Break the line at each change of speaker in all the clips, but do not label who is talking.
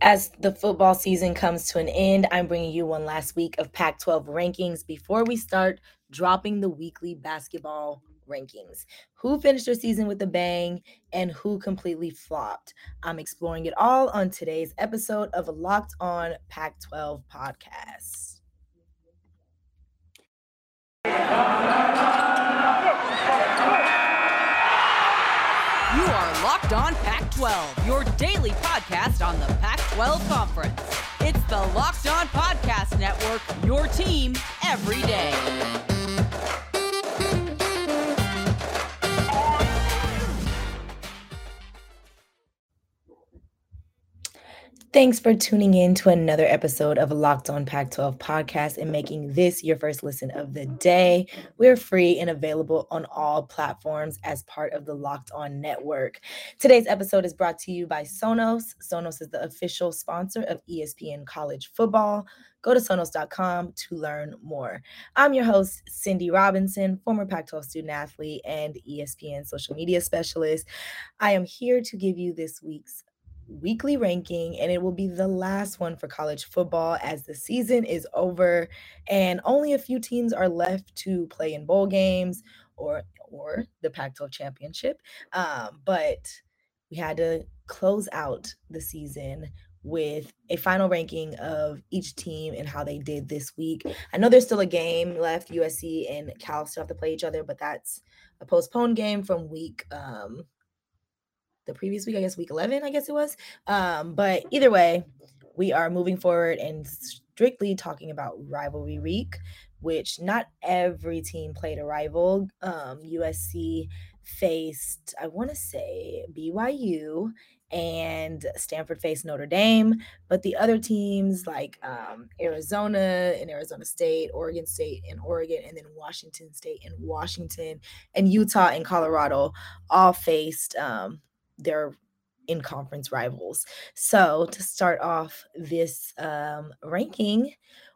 As the football season comes to an end, I'm bringing you one last week of Pac 12 rankings before we start dropping the weekly basketball rankings. Who finished their season with a bang and who completely flopped? I'm exploring it all on today's episode of Locked On Pac 12 podcast.
You are Locked On Pac 12, your daily podcast on the Pac 12 Conference. It's the Locked On Podcast Network, your team every day.
Thanks for tuning in to another episode of Locked On Pac 12 podcast and making this your first listen of the day. We're free and available on all platforms as part of the Locked On network. Today's episode is brought to you by Sonos. Sonos is the official sponsor of ESPN College Football. Go to sonos.com to learn more. I'm your host, Cindy Robinson, former Pac 12 student athlete and ESPN social media specialist. I am here to give you this week's weekly ranking, and it will be the last one for college football as the season is over and only a few teams are left to play in bowl games or or the Pac-12 championship. Um, but we had to close out the season with a final ranking of each team and how they did this week. I know there's still a game left. USC and Cal still have to play each other, but that's a postponed game from week um, the previous week, I guess week 11, I guess it was. Um, but either way, we are moving forward and strictly talking about rivalry week, which not every team played a rival. Um, USC faced, I want to say, BYU and Stanford faced Notre Dame, but the other teams like um, Arizona and Arizona State, Oregon State and Oregon, and then Washington State and Washington, and Utah and Colorado all faced um, their in conference rivals. So to start off this um, ranking,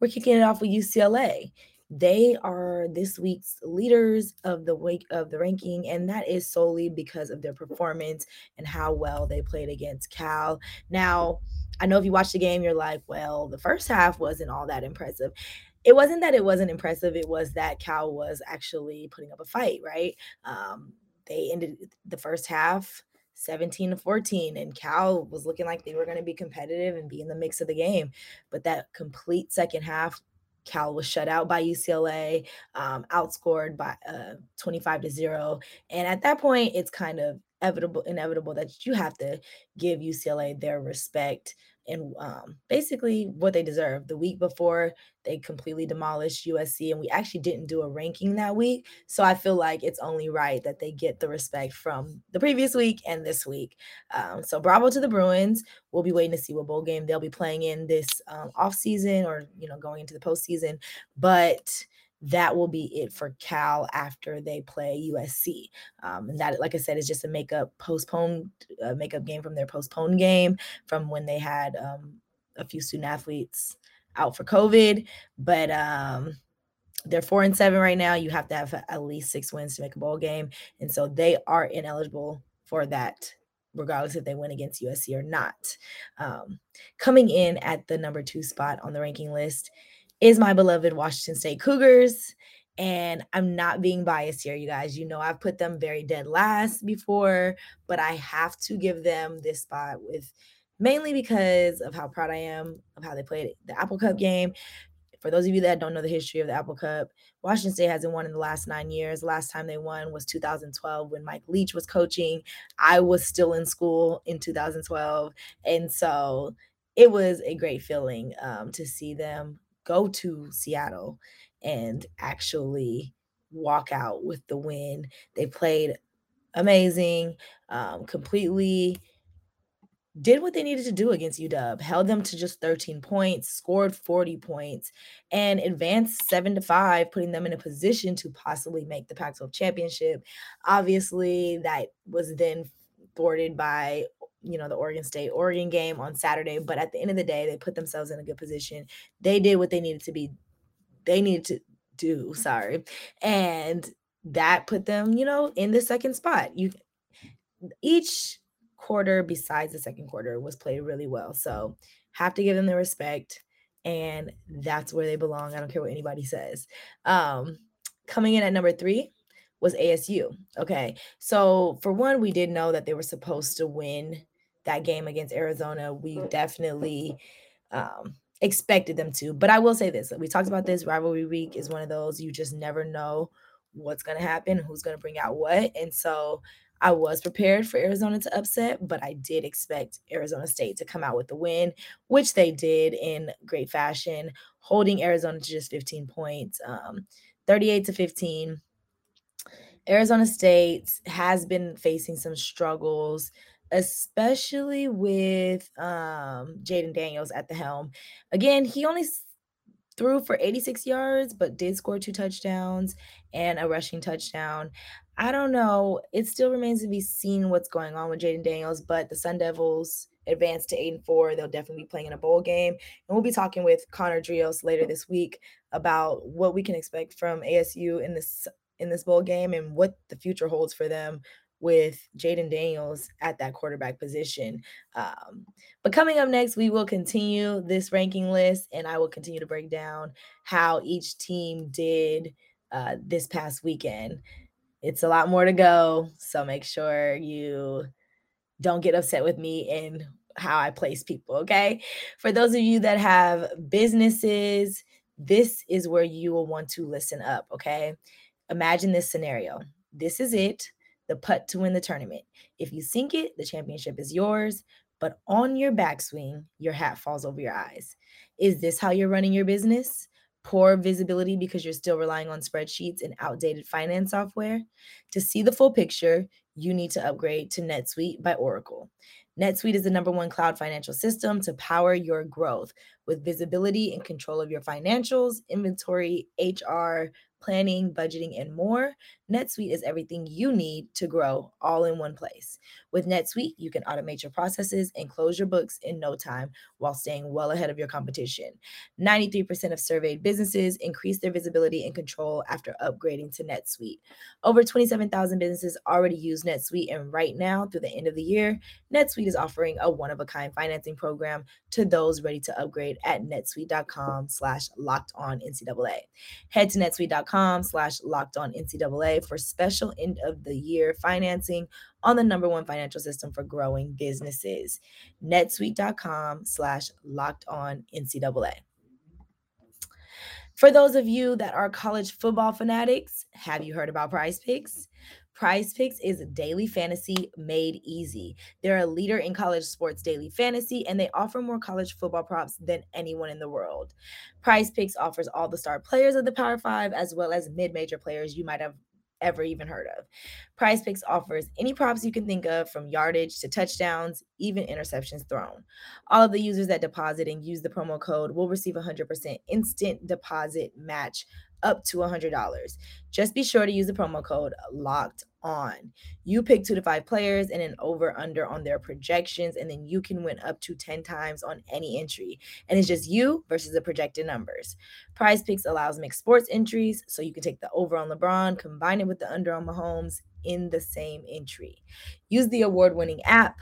we're kicking it off with UCLA. They are this week's leaders of the week of the ranking, and that is solely because of their performance and how well they played against Cal. Now, I know if you watch the game, you're like, well, the first half wasn't all that impressive. It wasn't that it wasn't impressive, it was that Cal was actually putting up a fight, right? Um, they ended the first half 17 to 14 and cal was looking like they were going to be competitive and be in the mix of the game but that complete second half cal was shut out by ucla um, outscored by uh, 25 to 0 and at that point it's kind of inevitable inevitable that you have to give ucla their respect and um, basically what they deserve. The week before, they completely demolished USC, and we actually didn't do a ranking that week. So I feel like it's only right that they get the respect from the previous week and this week. Um, so bravo to the Bruins. We'll be waiting to see what bowl game they'll be playing in this um, off season or you know going into the postseason. But that will be it for Cal after they play USC. Um, and that, like I said, is just a makeup postponed uh, makeup game from their postponed game from when they had um, a few student athletes out for COVID. But um, they're four and seven right now. You have to have at least six wins to make a bowl game, and so they are ineligible for that regardless if they win against USC or not. Um, coming in at the number two spot on the ranking list is my beloved Washington State Cougars. And I'm not being biased here, you guys. You know, I've put them very dead last before, but I have to give them this spot with mainly because of how proud I am of how they played the Apple Cup game. For those of you that don't know the history of the Apple Cup, Washington State hasn't won in the last nine years. Last time they won was 2012 when Mike Leach was coaching. I was still in school in 2012. And so it was a great feeling um, to see them go to Seattle and actually walk out with the win. They played amazing, um, completely did what they needed to do against UW, held them to just 13 points, scored 40 points, and advanced seven to five, putting them in a position to possibly make the Pac 12 championship. Obviously, that was then thwarted by you know the Oregon State Oregon game on Saturday, but at the end of the day, they put themselves in a good position. They did what they needed to be they needed to do, sorry. And that put them, you know, in the second spot. You each quarter, besides the second quarter, was played really well. So have to give them the respect. And that's where they belong. I don't care what anybody says. Um, coming in at number three was ASU. Okay. So for one, we did know that they were supposed to win that game against Arizona. We definitely um expected them to. But I will say this we talked about this rivalry week is one of those you just never know what's going to happen, who's going to bring out what. And so I was prepared for Arizona to upset, but I did expect Arizona State to come out with the win, which they did in great fashion, holding Arizona to just 15 points, um, 38 to 15. Arizona State has been facing some struggles especially with um Jayden Daniels at the helm. Again, he only threw for 86 yards, but did score two touchdowns and a rushing touchdown. I don't know. It still remains to be seen what's going on with Jayden Daniels, but the Sun Devils advanced to eight and four. They'll definitely be playing in a bowl game. And we'll be talking with Connor Drios later this week about what we can expect from ASU in this in this bowl game and what the future holds for them with Jayden Daniels at that quarterback position. Um, but coming up next, we will continue this ranking list and I will continue to break down how each team did uh, this past weekend. It's a lot more to go. So make sure you don't get upset with me and how I place people. Okay. For those of you that have businesses, this is where you will want to listen up. Okay. Imagine this scenario. This is it the putt to win the tournament. If you sink it, the championship is yours, but on your backswing, your hat falls over your eyes. Is this how you're running your business? Poor visibility because you're still relying on spreadsheets and outdated finance software? To see the full picture, you need to upgrade to NetSuite by Oracle. NetSuite is the number one cloud financial system to power your growth with visibility and control of your financials, inventory, HR, planning, budgeting, and more, NetSuite is everything you need to grow all in one place. With NetSuite, you can automate your processes and close your books in no time while staying well ahead of your competition. 93% of surveyed businesses increase their visibility and control after upgrading to NetSuite. Over 27,000 businesses already use NetSuite, and right now, through the end of the year, NetSuite is offering a one-of-a-kind financing program to those ready to upgrade at netsuite.com slash locked on NCAA. Head to netsuite.com slash locked on NCAA for special end of the year financing on the number one financial system for growing businesses. netsuite.com slash locked on NCAA. For those of you that are college football fanatics, have you heard about PrizePicks? PrizePicks is daily fantasy made easy. They're a leader in college sports daily fantasy and they offer more college football props than anyone in the world. PrizePicks offers all the star players of the Power Five as well as mid major players you might have ever even heard of. PrizePicks offers any props you can think of from yardage to touchdowns, even interceptions thrown. All of the users that deposit and use the promo code will receive 100% instant deposit match up to $100. Just be sure to use the promo code locked on. You pick two to five players and an over under on their projections, and then you can win up to 10 times on any entry. And it's just you versus the projected numbers. PrizePicks allows mixed sports entries, so you can take the over on LeBron, combine it with the under on Mahomes in the same entry. Use the award winning app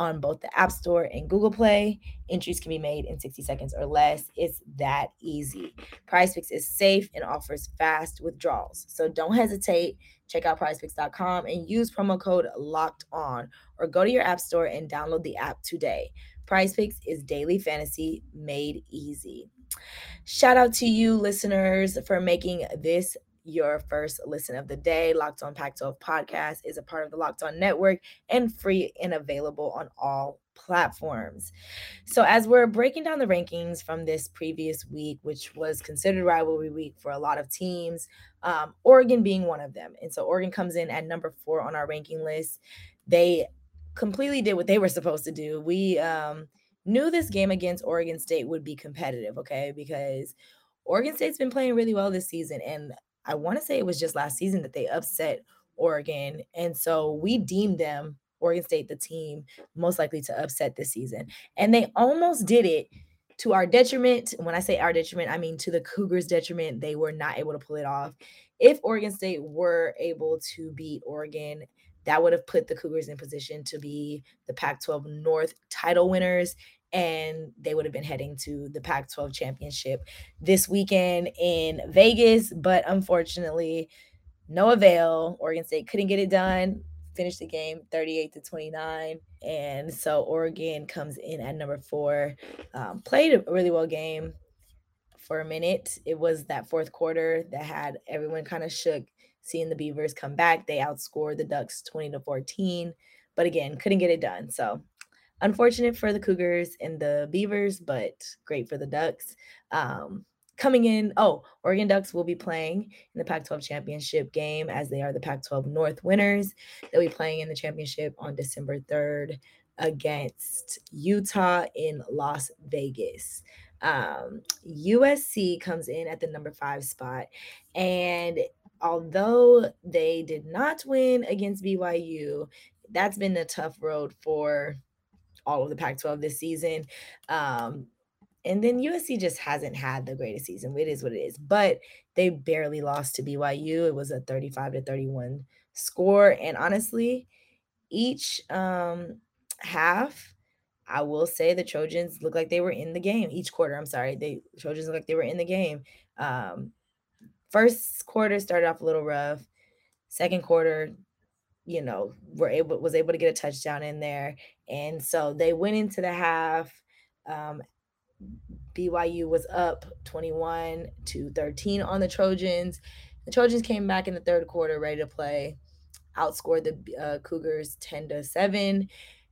on both the App Store and Google Play. Entries can be made in 60 seconds or less. It's that easy. PrizePicks is safe and offers fast withdrawals. So don't hesitate. Check out prizepicks.com and use promo code locked on or go to your app store and download the app today. PrizePicks is daily fantasy made easy. Shout out to you listeners for making this your first listen of the day. Locked on Pac 12 podcast is a part of the Locked on Network and free and available on all platforms. So, as we're breaking down the rankings from this previous week, which was considered rivalry week for a lot of teams, um, Oregon being one of them. And so, Oregon comes in at number four on our ranking list. They completely did what they were supposed to do. We um, knew this game against Oregon State would be competitive, okay? Because Oregon State's been playing really well this season. And I want to say it was just last season that they upset Oregon. And so we deemed them, Oregon State, the team most likely to upset this season. And they almost did it to our detriment. When I say our detriment, I mean to the Cougars' detriment. They were not able to pull it off. If Oregon State were able to beat Oregon, that would have put the Cougars in position to be the Pac 12 North title winners. And they would have been heading to the Pac 12 championship this weekend in Vegas. But unfortunately, no avail. Oregon State couldn't get it done finished the game 38 to 29. And so Oregon comes in at number four. Um, played a really well game for a minute. It was that fourth quarter that had everyone kind of shook seeing the Beavers come back. They outscored the Ducks 20 to 14, but again, couldn't get it done. So unfortunate for the Cougars and the Beavers, but great for the Ducks. Um, coming in, oh, Oregon Ducks will be playing in the Pac 12 championship game as they are the Pac 12 North winners. They'll be playing in the championship on December 3rd against Utah in Las Vegas. Um, USC comes in at the number five spot. And although they did not win against BYU, that's been a tough road for all of the Pac 12 this season. Um, and then USC just hasn't had the greatest season. It is what it is. But they barely lost to BYU. It was a 35 to 31 score. And honestly, each um, half, I will say the Trojans look like they were in the game. Each quarter, I'm sorry, they Trojans look like they were in the game. Um, first quarter started off a little rough. Second quarter, you know, were able was able to get a touchdown in there, and so they went into the half um, BYU was up 21 to 13 on the Trojans. The Trojans came back in the third quarter ready to play, outscored the uh, Cougars 10 to 7,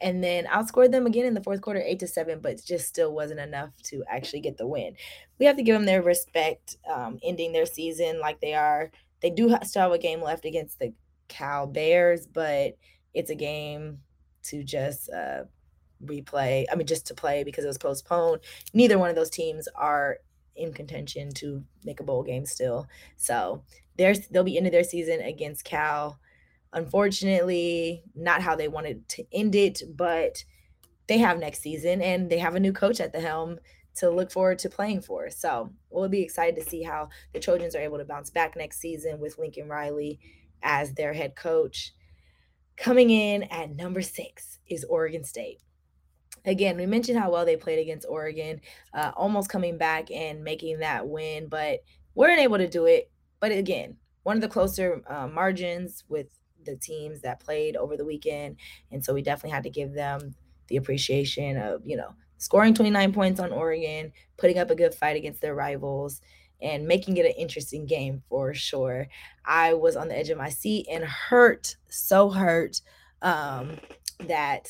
and then outscored them again in the fourth quarter 8 to 7, but just still wasn't enough to actually get the win. We have to give them their respect, um, ending their season like they are. They do still have a game left against the Cal Bears, but it's a game to just uh, replay. I mean, just to play because it was postponed. Neither one of those teams are in contention to make a bowl game still. So there's they'll be into their season against Cal. Unfortunately, not how they wanted to end it, but they have next season and they have a new coach at the helm to look forward to playing for. So we'll be excited to see how the Trojans are able to bounce back next season with Lincoln Riley as their head coach. Coming in at number six is Oregon State again, we mentioned how well they played against Oregon, uh, almost coming back and making that win, but weren't able to do it. But again, one of the closer uh, margins with the teams that played over the weekend. And so we definitely had to give them the appreciation of, you know, scoring 29 points on Oregon, putting up a good fight against their rivals, and making it an interesting game for sure. I was on the edge of my seat and hurt, so hurt um, that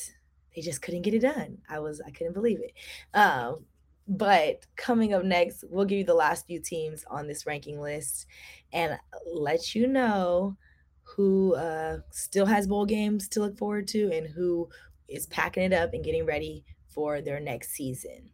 they just couldn't get it done. I was I couldn't believe it. Um, but coming up next, we'll give you the last few teams on this ranking list and let you know who uh, still has bowl games to look forward to and who is packing it up and getting ready for their next season.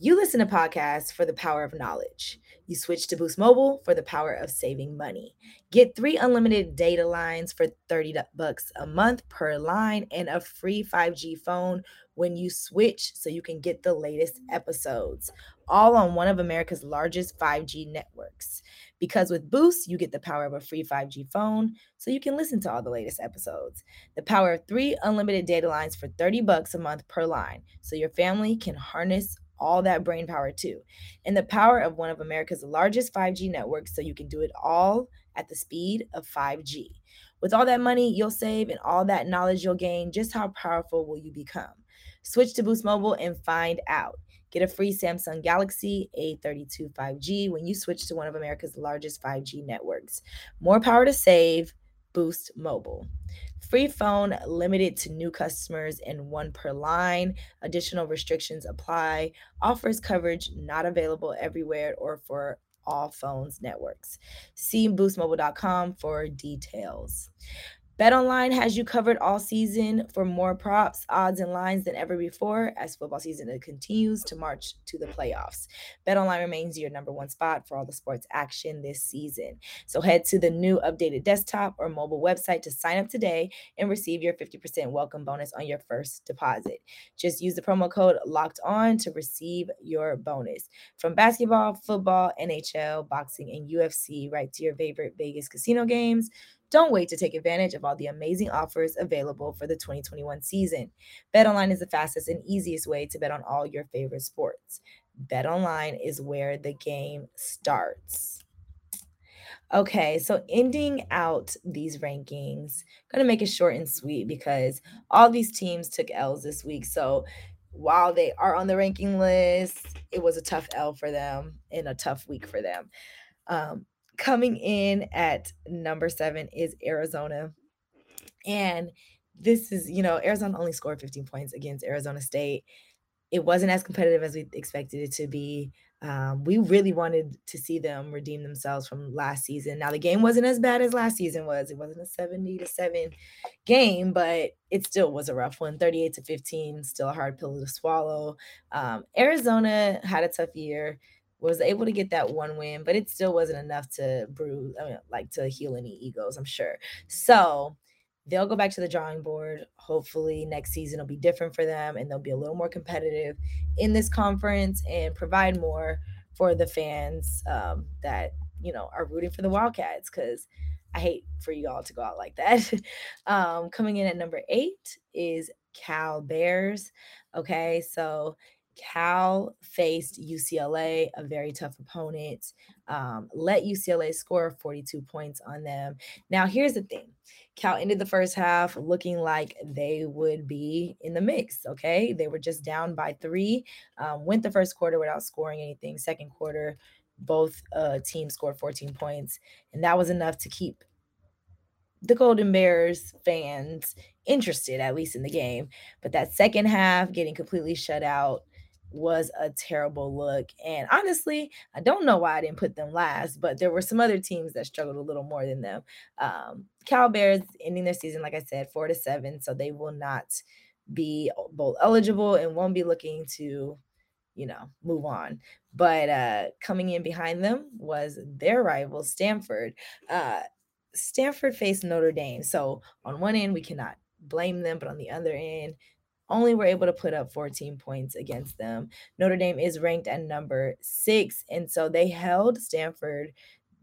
You listen to podcasts for the power of knowledge. You switch to Boost Mobile for the power of saving money. Get three unlimited data lines for 30 bucks a month per line and a free 5G phone when you switch so you can get the latest episodes, all on one of America's largest 5G networks. Because with Boost, you get the power of a free 5G phone so you can listen to all the latest episodes. The power of three unlimited data lines for 30 bucks a month per line so your family can harness all that brain power too. And the power of one of America's largest 5G networks so you can do it all at the speed of 5G. With all that money you'll save and all that knowledge you'll gain, just how powerful will you become? Switch to Boost Mobile and find out. Get a free Samsung Galaxy A32 5G when you switch to one of America's largest 5G networks. More power to save, Boost Mobile. Free phone limited to new customers and one per line. Additional restrictions apply. Offers coverage not available everywhere or for all phones networks. See boostmobile.com for details. BetOnline has you covered all season for more props, odds, and lines than ever before as football season continues to march to the playoffs. BetOnline remains your number one spot for all the sports action this season. So head to the new updated desktop or mobile website to sign up today and receive your 50% welcome bonus on your first deposit. Just use the promo code locked on to receive your bonus. From basketball, football, NHL, boxing, and UFC, right to your favorite Vegas casino games Don't wait to take advantage of all the amazing offers available for the 2021 season. BetOnline is the fastest and easiest way to bet on all your favorite sports. BetOnline is where the game starts. Okay, so ending out these rankings, gonna make it short and sweet because all these teams took L's this week. So while they are on the ranking list, it was a tough L for them and a tough week for them. Um, coming in at number seven is Arizona. And this is, you know, Arizona only scored 15 points against Arizona State. It wasn't as competitive as we expected it to be. Um, we really wanted to see them redeem themselves from last season. Now the game wasn't as bad as last season was. It wasn't a 70 to 7 game, but it still was a rough one. 38 to 15, still a hard pill to swallow. Um, Arizona had a tough year, was able to get that one win, but it still wasn't enough to bruise, I mean, like to heal any egos, I'm sure. So they'll go back to the drawing board. Hopefully, next season will be different for them and they'll be a little more competitive in this conference and provide more for the fans um, that you know are rooting for the Wildcats. Because I hate for you all to go out like that. um, coming in at number eight is Cal Bears. Okay, so Cal faced UCLA, a very tough opponent. Um, let UCLA score 42 points on them. Now, here's the thing Cal ended the first half looking like they would be in the mix. Okay. They were just down by three, um, went the first quarter without scoring anything. Second quarter, both uh, teams scored 14 points. And that was enough to keep the Golden Bears fans interested, at least in the game. But that second half, getting completely shut out was a terrible look. And honestly, I don't know why I didn't put them last, but there were some other teams that struggled a little more than them. Um, Cal Bears ending their season, like I said, four to seven, so they will not be bowl eligible and won't be looking to, you know, move on. But uh, coming in behind them was their rival, Stanford. Uh, Stanford faced Notre Dame. So on one end, we cannot blame them, but on the other end, only were able to put up 14 points against them. Notre Dame is ranked at number six, and so they held Stanford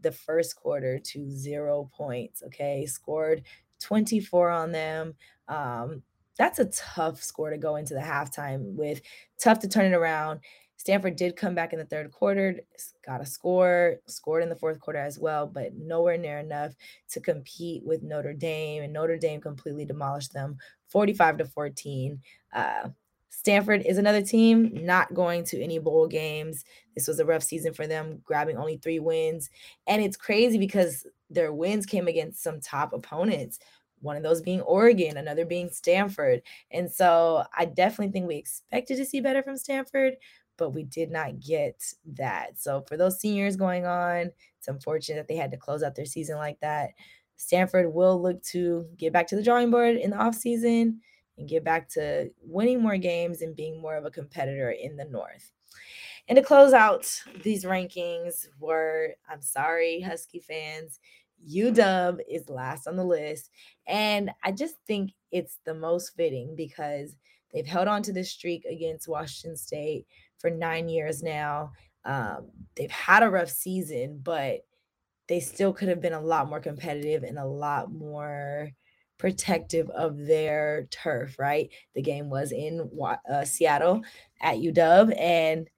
the first quarter to zero points. Okay, scored 24 on them. Um, that's a tough score to go into the halftime with. Tough to turn it around. Stanford did come back in the third quarter, got a score, scored in the fourth quarter as well, but nowhere near enough to compete with Notre Dame. And Notre Dame completely demolished them 45 to 14. Uh, Stanford is another team not going to any bowl games. This was a rough season for them, grabbing only three wins. And it's crazy because their wins came against some top opponents, one of those being Oregon, another being Stanford. And so I definitely think we expected to see better from Stanford, but we did not get that. So for those seniors going on, it's unfortunate that they had to close out their season like that. Stanford will look to get back to the drawing board in the offseason and get back to winning more games and being more of a competitor in the North. And to close out these rankings were, I'm sorry, Husky fans, UW is last on the list. And I just think it's the most fitting because they've held on to this streak against Washington State for nine years now. Um, they've had a rough season, but they still could have been a lot more competitive and a lot more protective of their turf, right? The game was in uh, Seattle at UW, and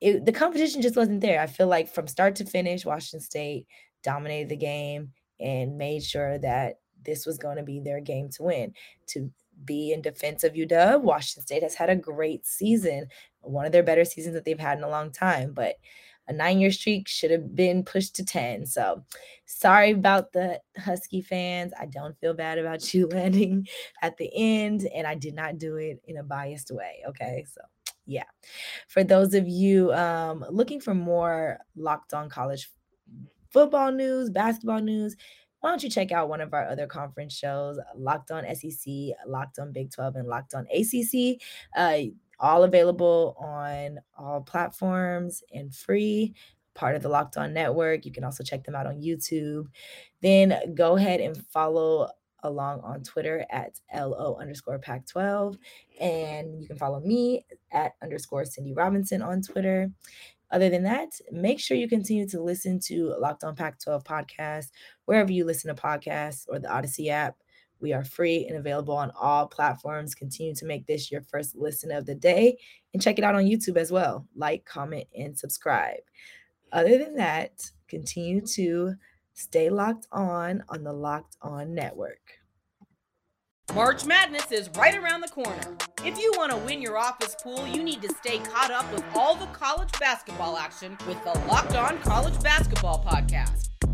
it, the competition just wasn't there. I feel like from start to finish, Washington State dominated the game and made sure that this was going to be their game to win. To be in defense of UW, Washington State has had a great season, one of their better seasons that they've had in a long time. But a nine year streak should have been pushed to 10. So sorry about the Husky fans. I don't feel bad about you landing at the end, and I did not do it in a biased way. Okay. So yeah. For those of you um, looking for more locked on college football news, basketball news, why don't you check out one of our other conference shows, Locked On SEC, Locked On Big 12, and Locked On ACC? Uh, all available on all platforms and free part of the Locked On Network. You can also check them out on YouTube. Then go ahead and follow along on Twitter at LO underscore Pac 12. And you can follow me at underscore Cindy Robinson on Twitter. Other than that, make sure you continue to listen to Locked On Pac 12 podcast wherever you listen to podcasts or the Odyssey app. We are free and available on all platforms. Continue to make this your first listen of the day and check it out on YouTube as well. Like, comment, and subscribe. Other than that, continue to stay locked on on the Locked On Network.
March Madness is right around the corner. If you want to win your office pool, you need to stay caught up with all the college basketball action with the Locked On College Basketball Podcast.